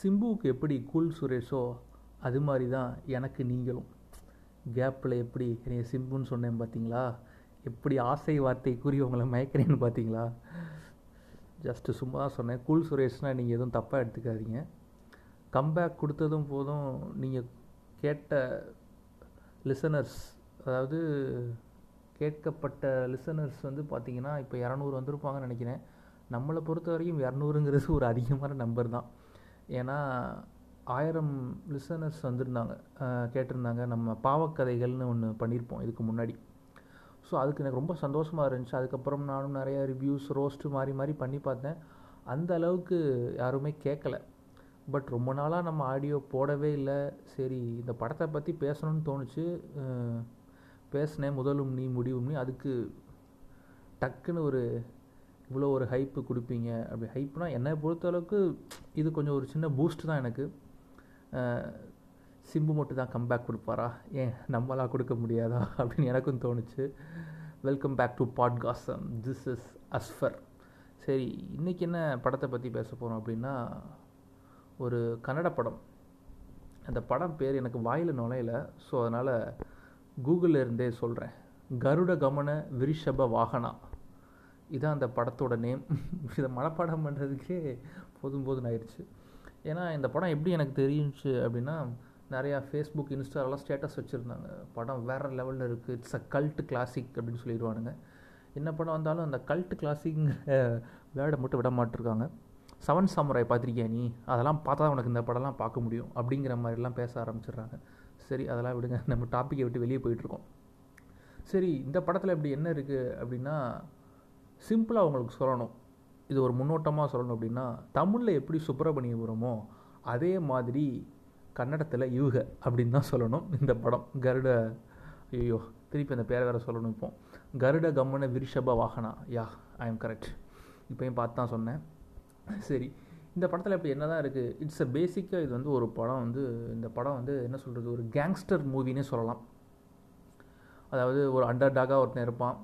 சிம்புவுக்கு எப்படி கூல் சுரேஷோ அது மாதிரி தான் எனக்கு நீங்களும். கேப்பில் எப்படி என்னைய சிம்புன்னு சொன்னேன் பார்த்தீங்களா எப்படி ஆசை வார்த்தை கூறி உங்களை மயக்கிறேன்னு பார்த்தீங்களா ஜஸ்ட்டு சும்மா தான் சொன்னேன். கூல் சுரேஷ்னால் நீங்கள் எதுவும் தப்பாக எடுத்துக்காதீங்க. கம்பேக் கொடுத்ததும் போதும் நீங்கள் கேட்ட லிசனர்ஸ் அதாவது கேட்கப்பட்ட லிசனர்ஸ் வந்து பார்த்தீங்கன்னா இப்போ இரநூறு வந்திருப்பாங்கன்னு நினைக்கிறேன். நம்மளை பொறுத்த வரைக்கும் இரநூறுங்கிறது ஒரு அதிகமான நம்பர் தான். ஏன்னா ஆயிரம் லிசனர்ஸ் வந்திருந்தாங்க. கேட்டிருந்தாங்க நம்ம பாவக்கதைகள்னு ஒன்று பண்ணியிருப்போம் இதுக்கு முன்னாடி. ஸோ அதுக்கு எனக்கு ரொம்ப சந்தோஷமாக இருந்துச்சு. அதுக்கப்புறம் நானும் நிறைய ரிவ்யூஸ் ரோஸ்ட்டு மாறி மாறி பண்ணி பார்த்தேன். அந்த அளவுக்கு யாருமே கேட்கல பட் ரொம்ப நாளாக நம்ம ஆடியோ போடவே இல்லை. சரி இந்த படத்தை பற்றி பேசணும்னு தோணுச்சு. பேசினேன். முதலும் நீ முடிவும் நீ. அதுக்கு டக்குன்னு ஒரு இவ்வளோ ஒரு ஹைப்பு கொடுப்பீங்க? அப்படி ஹைப்னால் என்னை பொறுத்தளவுக்கு இது கொஞ்சம் ஒரு சின்ன பூஸ்ட் தான் எனக்கு. சிம்பு மட்டும் தான் கம்பேக் கொடுப்பாரா? ஏன் நம்மளா கொடுக்க முடியாதா? அப்படின்னு எனக்கும் தோணுச்சு. வெல்கம் பேக் டு பாட்காஸ்டம் திஸ் இஸ் அஸ்ஃபர் சரி இன்றைக்கி என்ன படத்தை பற்றி பேச போகிறோம் அப்படின்னா ஒரு கன்னட படம். அந்த படம் பேர் எனக்கு வாயில் நுழையல. ஸோ அதனால் கூகுளில் இருந்தே சொல்கிறேன் கருட கமன விரிஷப வாகனா. இதான் அந்த படத்தோட நேம் இதை மனப்பாடம் பண்ணுறதுக்கே போதும் போதும் ஆயிடுச்சு. ஏன்னா இந்த படம் எப்படி எனக்கு தெரிஞ்சுச்சு அப்படின்னா நிறையா ஃபேஸ்புக் இன்ஸ்டாலெலாம் ஸ்டேட்டஸ் வச்சுருந்தாங்க. படம் வேறு லெவலில் இருக்குது இட்ஸ் அ கல்ட் கிளாசிக் அப்படின்னு சொல்லிடுவானுங்க. என்ன படம் வந்தாலும் அந்த கல்ட் கிளாசிக்ங்கிற வேர்டை மட்டும் விட மாட்டிருக்காங்க. செவன் சாமுராய் பார்த்துருக்கியா நீ? அதெல்லாம் பார்த்தா தான் உனக்கு இந்த படம்லாம் பார்க்க முடியும் அப்படிங்கிற மாதிரிலாம் பேச ஆரம்பிச்சிடுறாங்க. சரி அதெல்லாம் விடுங்க. நம்ம டாப்பிக்கை விட்டு வெளியே போயிட்டுருக்கோம் சரி இந்த படத்தில் இப்படி என்ன இருக்குது அப்படின்னா சிம்பிளாக உங்களுக்கு சொல்லணும். இது ஒரு முன்னோட்டமாக சொல்லணும் அப்படின்னா தமிழில் எப்படி சுப்பிரமணியபுரமோ அதே மாதிரி கன்னடத்தில் யூக அப்படின்னு தான் சொல்லணும் இந்த படம். கருட ஐயோ திருப்பி அந்த பேரை வேறு சொல்லணும் இப்போ. கருட கம்மன விரிஷப வாகனா. யா ஐ எம் கரெக்ட் இப்போயும் பார்த்து தான் சொன்னேன். சரி இந்த படத்தில் இப்படி என்ன தான் இருக்குது இட்ஸ் அ பேசிக்காக இது வந்து ஒரு படம் வந்து இந்த படம் வந்து என்ன சொல்கிறது ஒரு கேங்ஸ்டர் மூவினே சொல்லலாம். அதாவது ஒரு அண்டர் டாகாக ஒருத்தன் இருப்பான்.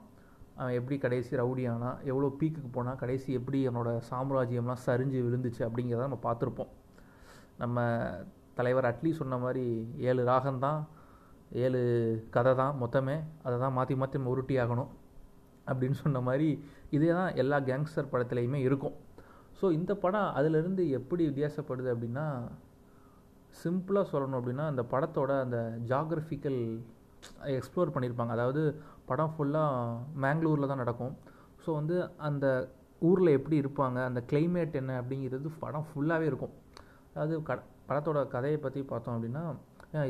அவன் எப்படி கடைசி ரவுடி ஆனால் எவ்வளோ பீக்குக்கு போனால் கடைசி எப்படி அவனோட சாம்ராஜ்யம்லாம் சரிஞ்சு விழுந்துச்சு அப்படிங்கிறத நம்ம பார்த்துருப்போம். நம்ம தலைவர் அட்லி சொன்ன மாதிரி ஏழு ராகம்தான் ஏழு கதை தான் மொத்தமே அதை தான் மாற்றி மாற்றி நம்ம உருட்டி ஆகணும் அப்படின்னு சொன்ன மாதிரி இதே தான் எல்லா கேங்ஸ்டர் படத்துலையுமே இருக்கும். ஸோ இந்த படம் அதிலிருந்து எப்படி வித்தியாசப்படுது அப்படின்னா சிம்பிளாக சொல்லணும் அப்படின்னா அந்த படத்தோட அந்த ஜாகிரபிக்கல் எக்ஸ்ப்ளோர் பண்ணியிருப்பாங்க அதாவது படம் ஃபுல்லாக மேங்களூரில் தான் நடக்கும். ஸோ வந்து அந்த ஊரில் எப்படி இருப்பாங்க அந்த கிளைமேட் என்ன அப்படிங்கிறது படம் ஃபுல்லாகவே இருக்கும். அதாவது க படத்தோட கதையை பற்றி பார்த்தோம் அப்படின்னா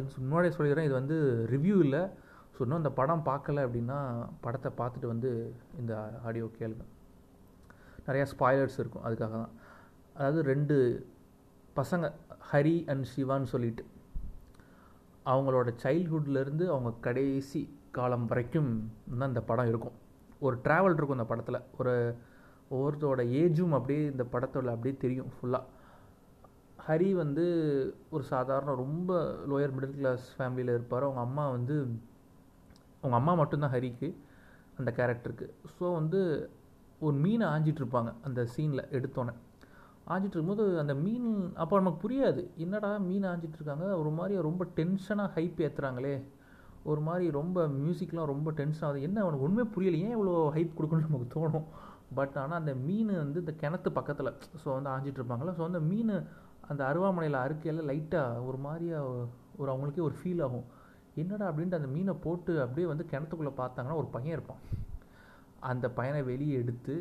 இது முன்னாடியே சொல்லிடுறேன் இது வந்து ரிவ்யூ இல்லை. ஸோ இன்னும் இந்த படம் பார்க்கல அப்படின்னா படத்தை பார்த்துட்டு வந்து இந்த ஆடியோ கேளுங்க. நிறையா ஸ்பாய்லர்ஸ் இருக்கும் அதுக்காக தான். அதாவது ரெண்டு பசங்க ஹரி அண்ட் சிவான்னு சொல்லிட்டு அவங்களோட சைல்ட்ஹுட்லேருந்து அவங்க கடைசி காலம் வரைக்கும் தான் இந்த படம் இருக்கும். ஒரு ட்ராவல் இருக்கும் இந்த படத்தில். ஒரு ஒவ்வொருத்தரோட ஏஜும் அப்படியே இந்த படத்தோட அப்படியே தெரியும் ஃபுல்லாக ஹரி வந்து ஒரு சாதாரண ரொம்ப லோயர் மிடில் கிளாஸ் ஃபேமிலியில் இருப்பார். அவங்க அம்மா வந்து அவங்க அம்மா மட்டும்தான் ஹரிக்கு அந்த கேரக்டருக்கு ஸோ வந்து ஒரு மீனை ஆஞ்சிட்ருப்பாங்க அந்த சீனில் எடுத்தோன்னே ஆஞ்சிட்டு இருக்கும்போது அந்த மீன் அப்போ நமக்கு புரியாது. என்னடா மீன் ஆஞ்சிட்ருக்காங்க ஒரு மாதிரி ரொம்ப டென்ஷனாக ஹைப் ஏற்றுறாங்களே ஒரு மாதிரி ரொம்ப மியூசிக்லாம் ரொம்ப டென்ஷன் ஆகுது. என்ன அவனுக்கு ஒன்றுமே புரியல. ஏன் இவ்வளோ ஹைப் கொடுக்கணும்னு நமக்கு தோணும்? பட் ஆனால் அந்த மீன் வந்து இந்த கிணத்து பக்கத்தில் ஸோ வந்து ஆஞ்சிட்டிருப்பாங்களா ஸோ அந்த மீன் அந்த அருவாமனையில் அறுக்கையில் லைட்டாக ஒரு மாதிரியா ஒரு அவங்களுக்கே ஒரு ஃபீல் ஆகும். என்னடா அப்படின்ட்டு அந்த மீனை போட்டு அப்படியே வந்து கிணத்துக்குள்ளே பார்த்தாங்கன்னா ஒரு பையன் இருப்பான். அந்த பையனை வெளியே எடுத்து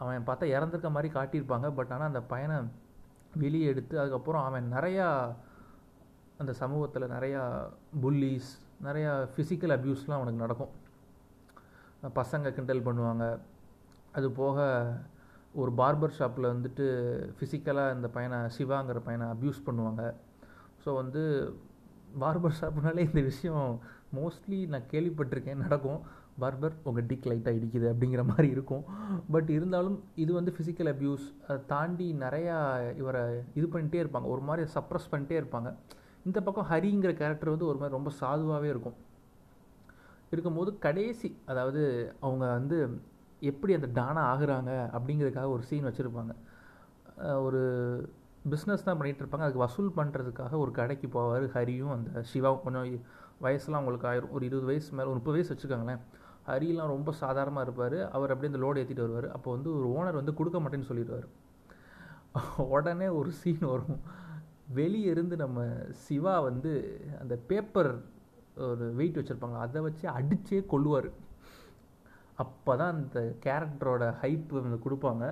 அவன் பார்த்தா இறந்துருக்க மாதிரி காட்டியிருப்பாங்க. பட் ஆனால் அந்த பையனை வெளியே எடுத்து அதுக்கப்புறம் அவன் நிறையா அந்த சமூகத்தில் நிறையா புல்லிஸ் நிறையா ஃபிசிக்கல் அப்யூஸ்லாம் அவனுக்கு நடக்கும். பசங்க கிண்டல் பண்ணுவாங்க. அது போக ஒரு பார்பர் ஷாப்பில் வந்துட்டு ஃபிசிக்கலாக இந்த பையனை சிவாங்கிற பையனை அப்யூஸ் பண்ணுவாங்க. ஸோ வந்து பார்பர் ஷாப்னாலே இந்த விஷயம் மோஸ்ட்லி நான் கேள்விப்பட்டிருக்கேன் நடக்கும். பார்பர் உங்கள் டிக் லைட்டாக இடிக்குது அப்படிங்கிற மாதிரி இருக்கும். பட் இருந்தாலும் இது வந்து ஃபிசிக்கல் அப்யூஸ் அதை தாண்டி நிறையா இவரை இது பண்ணிகிட்டே இருப்பாங்க. ஒரு மாதிரி சப்ரஸ் பண்ணிட்டே இருப்பாங்க. இந்த பக்கம் ஹரிங்கிற கேரக்டர் வந்து ஒரு மாதிரி ரொம்ப சாதுவாகவே இருக்கும். இருக்கும்போது கடைசி அதாவது அவங்க வந்து எப்படி அந்த டானா ஆகுறாங்க அப்படிங்கிறதுக்காக ஒரு சீன் வச்சுருப்பாங்க. ஒரு பிஸ்னஸ் தான் பண்ணிகிட்டு இருப்பாங்க. அதுக்கு வசூல் பண்ணுறதுக்காக ஒரு கடைக்கு போவார் ஹரியும் அந்த சிவாவும். கொஞ்சம் வயசுலாம் அவங்களுக்கு ஆயிரும். ஒரு இருபது வயசு மேலே ஒரு முப்பது வயசு வச்சுக்கோங்களேன். ஹரியெலாம் ரொம்ப சாதாரணமாக இருப்பார். அவர் அப்படியே இந்த லோடு ஏற்றிட்டு வருவார். அப்போ வந்து ஒரு ஓனர் வந்து கொடுக்க மாட்டேன்னு சொல்லிடுவார். உடனே ஒரு சீன் வரும். வெளியே இருந்து நம்ம சிவா வந்து அந்த பேப்பர் ஒரு வெயிட் வச்சுருப்பாங்க அதை வச்சு அடித்தே கொள்ளுவார் அப்போ தான் அந்த கேரக்டரோட ஹைப் வந்து கொடுப்பாங்க.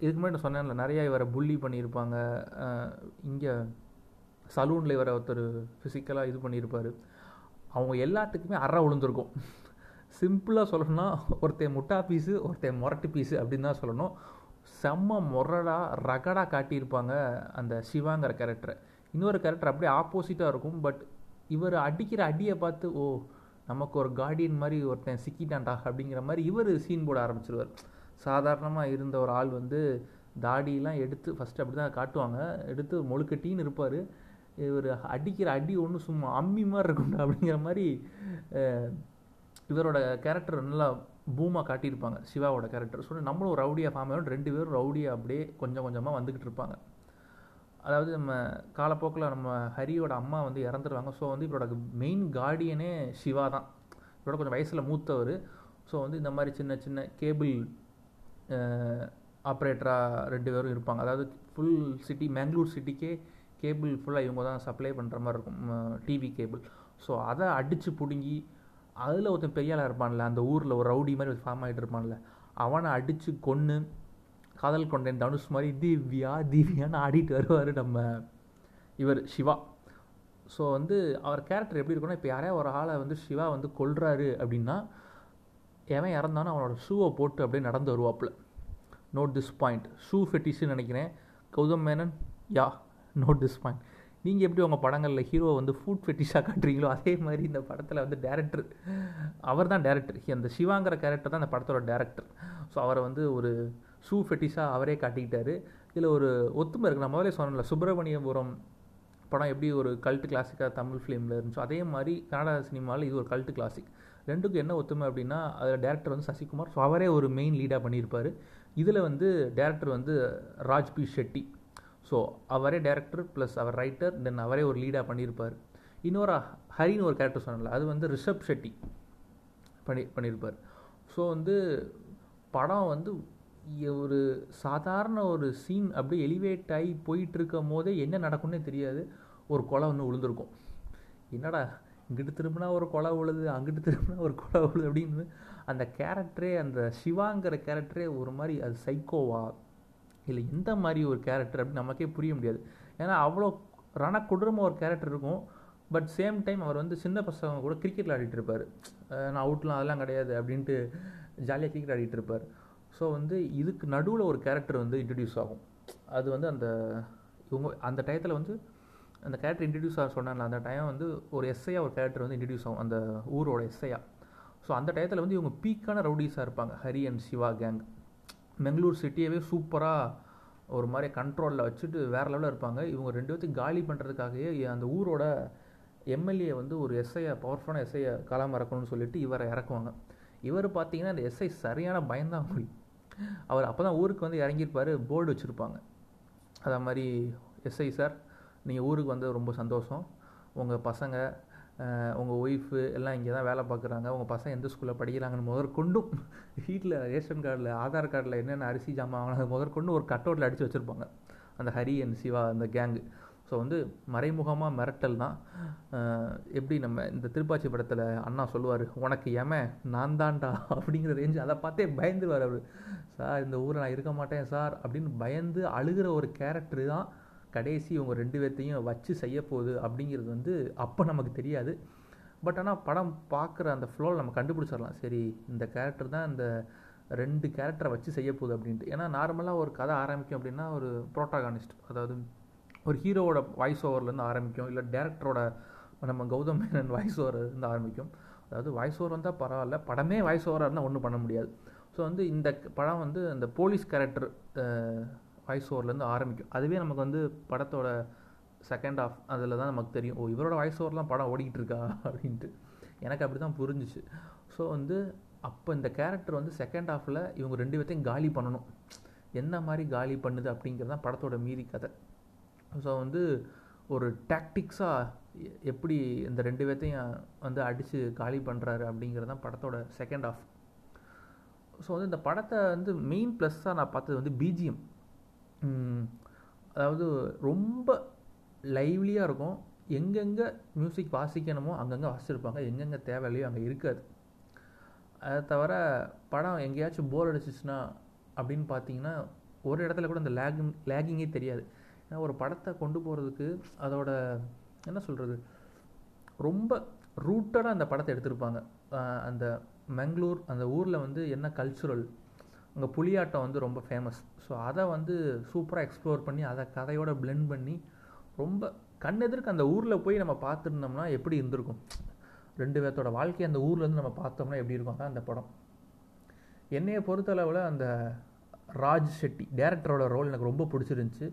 இதுக்கு முன்னாடி நான் சொன்னேன்ல நிறையா இவரை புள்ளி பண்ணியிருப்பாங்க. இங்கே சலூனில் இவரை ஒருத்தர் ஃபிசிக்கலாக இது பண்ணியிருப்பார். அவங்க எல்லாத்துக்குமே அற விழுந்திருக்கும். சிம்பிளாக சொல்லணும்னா ஒருத்தன் முட்டா பீஸு ஒருத்தன் மொரட்டு பீஸு அப்படின்னு தான் சொல்லணும். செம்ம மொரடாக ரகடாக காட்டியிருப்பாங்க அந்த சிவாங்கிற கேரக்டரை இன்னொரு கேரக்டர் அப்படியே ஆப்போசிட்டாக இருக்கும் பட் இவர் அடிக்கிற அடியை பார்த்து ஓ நமக்கு ஒரு கார்டியன் மாதிரி ஒருத்தன் சிக்கிட்டான்டா அப்படிங்கிற மாதிரி இவர் சீன் போட ஆரம்பிச்சிருவார். சாதாரணமாக இருந்த ஒரு ஆள் வந்து தாடியெலாம் எடுத்து ஃபஸ்ட்டு அப்படி தான் காட்டுவாங்க. எடுத்து மொழுக்கட்டின்னு இருப்பார். இவர் அடிக்கிற அடி ஒன்றும் சும்மா அம்மி மாதிரி இருக்கும்டா அப்படிங்கிற மாதிரி இவரோட கேரக்டர் நல்லா பூமா காட்டியிருப்பாங்க சிவாவோட கேரக்டர் ஸோ நம்மளும் ரவுடியாக ஃபார்ம் ஆகிடும் ரெண்டு பேரும் ரவுடியாக அப்படியே கொஞ்சம் கொஞ்சமாக வந்துக்கிட்டு இருப்பாங்க. அதாவது நம்ம காலப்போக்கில் நம்ம ஹரியோட அம்மா வந்து இறந்துருவாங்க. ஸோ வந்து இவரோட மெயின் கார்டியனே சிவா தான். இவரோட கொஞ்சம் வயசில் மூத்தவர். ஸோ வந்து இந்த மாதிரி சின்ன சின்ன கேபிள் ஆப்ரேட்டராக ரெண்டு பேரும் இருப்பாங்க. அதாவது ஃபுல் சிட்டி மேங்களூர் சிட்டிக்கே கேபிள் ஃபுல்லாக இவங்க தான் சப்ளை பண்ணுற மாதிரி இருக்கும். டிவி கேபிள் ஸோ அதை அடித்து பிடுங்கி அதில் ஒருத்தன் பெரியாளாக இருப்பான்ல அந்த ஊரில் ஒரு ரவுடி மாதிரி ஒரு ஃபார்ம் ஆகிட்டு இருப்பான்ல அவனை அடித்து கொன்று காதல் கொண்டேன் தனுஷ் மாதிரி திவ்யா திவ்யான்னு ஆடிட்டு வருவார் நம்ம இவர் சிவா. ஸோ வந்து அவர் கேரக்டர் எப்படி இருக்குன்னா இப்போ யாரையா ஒரு ஆளை வந்து சிவா வந்து கொல்றாரு அப்படின்னா எவன் இறந்தானோ அவனோட ஷூவை போட்டு அப்படியே நடந்து வருவாப்புல. நோட் திஸ் பாயிண்ட் ஷூ ஃபெட்டிஸ்ன்னு நினைக்கிறேன். Gautham Menon yeah note this point நீங்கள் எப்படி உங்கள் படங்களில் ஹீரோ வந்து ஃபுட் ஃபெட்டிஷாக காட்டுறீங்களோ அதே மாதிரி இந்த படத்தில் வந்து டேரக்டர் அவர் தான் டேரக்டர் அந்த சிவாங்கிற கேரக்டர் தான் அந்த படத்தோட டேரக்டர் ஸோ அவரை வந்து ஒரு ஷூ ஃபெட்டிஷாக அவரே காட்டிக்கிட்டாரு. இதில் ஒரு ஒத்துமை இருக்குது நான் முதலே சொன்னல சுப்பிரமணியபுரம் படம் எப்படி ஒரு கல்ட்டு கிளாசிக்காக தமிழ் ஃபிலிமில் இருந்துச்சோ அதே மாதிரி கன்னடா சினிமாவில் இது ஒரு கல்ட்டு கிளாசிக் ரெண்டுக்கும் என்ன ஒத்துமை அப்படின்னா அதில் டேரக்டர் வந்து சசிகுமார். ஸோ அவரே ஒரு மெயின் லீடாக பண்ணியிருப்பார். இதில் வந்து டேரக்டர் வந்து ராஜ்பி ஷெட்டி. ஸோ அவரே டேரக்டர் ப்ளஸ் அவர் ரைட்டர் தென் அவரே ஒரு லீடாக பண்ணியிருப்பார். இன்னொரு ஹரின்னு ஒரு கேரக்டர் சொன்னல அது வந்து ரிஷப் ஷெட்டி பண்ணி பண்ணியிருப்பார். ஸோ வந்து படம் வந்து ஒரு சாதாரண ஒரு சீன் அப்படியே எலிவேட் ஆகி போயிட்டுருக்கும் போதே என்ன நடக்கும்னே தெரியாது. ஒரு கொலை ஒன்று விழுந்திருக்கும். என்னடா இங்கிட்டு திரும்பினா ஒரு கொலை விழுது அங்கிட்டு திரும்பினா ஒரு கொலை விழுது அப்படின்னு அந்த கேரக்டரே அந்த சிவாங்கிற கேரக்டரே ஒரு மாதிரி அது சைக்கோவா இல்லை எந்த மாதிரி ஒரு கேரக்டர் அப்படின்னு நமக்கே புரிய முடியாது. ஏன்னா அவ்வளோ ரணக்கொடூரமாக ஒரு கேரக்டர் இருக்கும். பட் சேம் டைம் அவர் வந்து சின்ன பசங்க கூட கிரிக்கெட் விளையாடிட்டு இருப்பார். நான் அவுட்லாம் அதெல்லாம் கிடையாது அப்படின்ட்டு ஜாலியாக கிரிக்கெட் ஆடிட்டு இருப்பார். ஸோ வந்து இதுக்கு நடுவில் ஒரு கேரக்டர் வந்து இன்ட்ரடியூஸ் ஆகும். அது வந்து அந்த இவங்க அந்த டயத்தில் வந்து அந்த கேரக்டர் இன்ட்ரடியூஸ் ஆக சொன்னால அந்த டைம் வந்து ஒரு எஸ்ஐயா ஒரு கேரக்டர் வந்து இன்ட்ரடியூஸ் ஆகும். அந்த ஊரோட எஸ்ஐயா ஸோ அந்த டயத்தில் வந்து இவங்க பீக்கான ரவுடிஸாக இருப்பாங்க. ஹரி அண்ட் சிவா கேங் பெங்களூர் சிட்டியவே சூப்பராக ஒரு மாதிரி கண்ட்ரோலில் வச்சுட்டு வேறு லெவலில் இருப்பாங்க. இவங்க ரெண்டு பேர்த்தையும் காலி பண்ணுறதுக்காகவே அந்த ஊரோட எம்எல்ஏ வந்து ஒரு எஸ்ஐயை பவர்ஃபுல்லான எஸ்ஐயை களம் இறக்கணும்னு சொல்லிட்டு இவரை இறக்குவாங்க. இவர் பார்த்தீங்கன்னா அந்த எஸ்ஐ சரியான பயந்தாங்குழி அவர் அப்போ தான் ஊருக்கு வந்து இறங்கியிருப்பார் போர்டு வச்சுருப்பாங்க. அதே மாதிரி எஸ்ஐ சார் நீங்கள் ஊருக்கு வந்து ரொம்ப சந்தோஷம். உங்கள் பசங்க உங்கள் ஒய்ஃபு எல்லாம் இங்கே தான் வேலை பார்க்குறாங்க. உங்கள் பசங்க எந்த ஸ்கூலில் படிக்கிறாங்கன்னு முதற்கொண்டும் வீட்டில் ரேஷன் கார்டில் ஆதார் கார்டில் என்னென்ன அரிசி ஜாமான் வாங்கினது முதற்கொண்டு ஒரு கட்டோட்டில் அடித்து வச்சுருப்பாங்க. அந்த ஹரி அண்ட் சிவா அந்த கேங்கு ஸோ வந்து மறைமுகமாக மிரட்டல் தான். எப்படி நம்ம இந்த திருப்பாச்சி படத்தில் அண்ணா சொல்லுவார் உனக்கு ஏம நான் தான்டா அப்படிங்கிற ரேஞ்சு அதை பார்த்தே பயந்துருவார் அவர். சார் இந்த ஊரில் நான் இருக்க மாட்டேன் சார் அப்படின்னு பயந்து அழுகிற ஒரு கேரக்டர் தான் கடைசி இவங்க ரெண்டு பேர்த்தையும் வச்சு செய்ய போகுது அப்படிங்கிறது வந்து அப்போ நமக்கு தெரியாது. பட் ஆனால் படம் பார்க்குற அந்த ஃப்ளோவில் நம்ம கண்டுபிடிச்சிடலாம். சரி இந்த கேரக்டர் தான் இந்த ரெண்டு கேரக்டரை வச்சு செய்ய போகுது அப்படின்ட்டு. ஏன்னா நார்மலாக ஒரு கதை ஆரம்பிக்கும் அப்படின்னா ஒரு ப்ரோட்டாகானிஸ்ட் அதாவது ஒரு ஹீரோவோட வாய்ஸ் ஓவர்லேருந்து ஆரம்பிக்கும். இல்லை டேரக்டரோட நம்ம கௌதம் மேனன் வாய்ஸ் ஓவர்லேருந்து ஆரம்பிக்கும். அதாவது வாய்ஸ் ஓவர் வந்தால் பரவாயில்ல படமே வாய்ஸ் ஓவராக இருந்தால் ஒன்றும் பண்ண முடியாது. ஸோ வந்து இந்த படம் வந்து அந்த போலீஸ் கேரக்டர் வாய்ஸ் ஓவர்லேருந்து ஆரம்பிக்கும். அதுவே நமக்கு வந்து படத்தோட செகண்ட் ஆஃப் அதில் தான் நமக்கு தெரியும். ஓ இவரோட வாய்ஸ் ஓவர்லாம் படம் ஓடிக்கிட்டு இருக்கா அப்படின்ட்டு. எனக்கு அப்படி தான் புரிஞ்சிச்சு. ஸோ வந்து அப்போ இந்த கேரக்டர் வந்து செகண்ட் ஆஃபில் இவங்க ரெண்டு பேர்த்தையும் காலி பண்ணணும். என்ன மாதிரி காலி பண்ணுது அப்படிங்கிறது தான் படத்தோட மீறி கதை. ஸோ வந்து ஒரு டாக்டிக்ஸாக எப்படி இந்த ரெண்டு பேர்த்தையும் வந்து அடித்து காலி பண்ணுறாரு அப்படிங்கிறது தான் படத்தோட செகண்ட் ஆஃப் ஸோ வந்து இந்த படத்தை வந்து மெயின் ப்ளஸ்ஸாக நான் பார்த்தது வந்து பிஜிஎம் அதாவது ரொம்ப லைவ்லியாக இருக்கும். எங்கெங்கே மியூசிக் வாசிக்கணுமோ அங்கங்கே வாசிச்சிருப்பாங்க. எங்கெங்கே தேவையில்லையோ அங்கே இருக்காது. அதை தவிர படம் எங்கேயாச்சும் போர் அடிச்சிச்சுன்னா அப்படின்னு பார்த்தீங்கன்னா ஒரு இடத்துல கூட அந்த லேகிங் லேகிங்கே தெரியாது. ஏன்னா ஒரு படத்தை கொண்டு போகிறதுக்கு அதோட என்ன சொல்கிறது ரொம்ப ரூட்டடாக அந்த படத்தை எடுத்திருப்பாங்க. அந்த மங்களூர் அந்த ஊரில் வந்து என்ன கல்ச்சுரல் அங்கே புலியாட்டம் வந்து ரொம்ப ஃபேமஸ் ஸோ அதை வந்து சூப்பராக எக்ஸ்ப்ளோர் பண்ணி அதை கதையோட பிளெண்ட் பண்ணி ரொம்ப கண்ணெதிர்க்கு அந்த ஊரில் போய் நம்ம பார்த்துருந்தோம்னா எப்படி இருந்திருக்கும்? ரெண்டு பேர்த்தோட வாழ்க்கையை அந்த ஊர்லேருந்து நம்ம பார்த்தோம்னா எப்படி இருக்கும்? அதான் அந்த படம். என்னையை பொறுத்தளவில் அந்த ராஜ் ஷெட்டி டேரக்டரோட ரோல் எனக்கு ரொம்ப பிடிச்சிருந்துச்சி.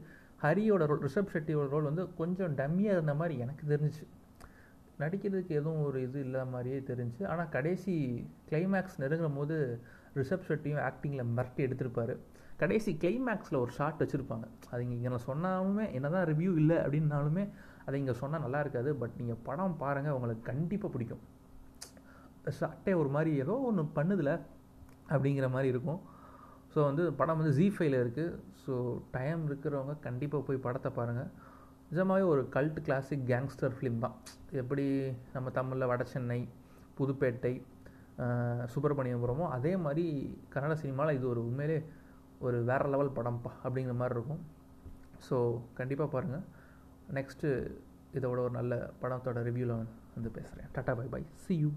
ஹரியோட ரோல் ரிஷப் ஷெட்டியோட ரோல் வந்து கொஞ்சம் டம்மியாக இருந்த மாதிரி எனக்கு தெரிஞ்சிச்சு. நடிக்கிறதுக்கு எதுவும் ஒரு இது இல்லாத மாதிரியே தெரிஞ்சு ஆனால் கடைசி கிளைமேக்ஸ் நெருங்கும் போது ரிஷப் ஷெட்டியும் ஆக்டிங்கில் மிரட்டி எடுத்திருப்பார். கடைசி கிளைமேக்ஸில் ஒரு ஷார்ட் வச்சுருப்பாங்க. அது இங்கே நான் சொன்னாலுமே என்ன தான் ரிவ்யூ இல்லை அப்படின்னாலுமே அதை இங்கே சொன்னால் நல்லா இருக்காது. பட் நீங்கள் படம் பாருங்கள் உங்களுக்கு கண்டிப்பாக பிடிக்கும். ஷார்ட்டே ஒரு மாதிரி ஏதோ ஒன்று பண்ணுதில்ல அப்படிங்கிற மாதிரி இருக்கும். ஸோ வந்து படம் வந்து ஜி ஃபைவ்ல இருக்குது ஸோ டைம் இருக்கிறவங்க கண்டிப்பாக போய் படத்தை பாருங்கள் நிஜமாகவே ஒரு கல்ட் கிளாசிக் கேங்ஸ்டர் ஃபிலிம் தான். எப்படி நம்ம தமிழில் வட சென்னை புதுப்பேட்டை சுப்பிரமணியபுரமோ அதே மாதிரி கன்னட சினிமாவில் இது ஒரு உண்மையிலே ஒரு வேறு லெவல் படம்ப்பா அப்படிங்கிற மாதிரி இருக்கும். ஸோ கண்டிப்பாக பாருங்கள் நெக்ஸ்ட்டு இதோட ஒரு நல்ல படத்தோட ரிவ்யூவில் வந்து பேசுகிறேன் tata bye bye see you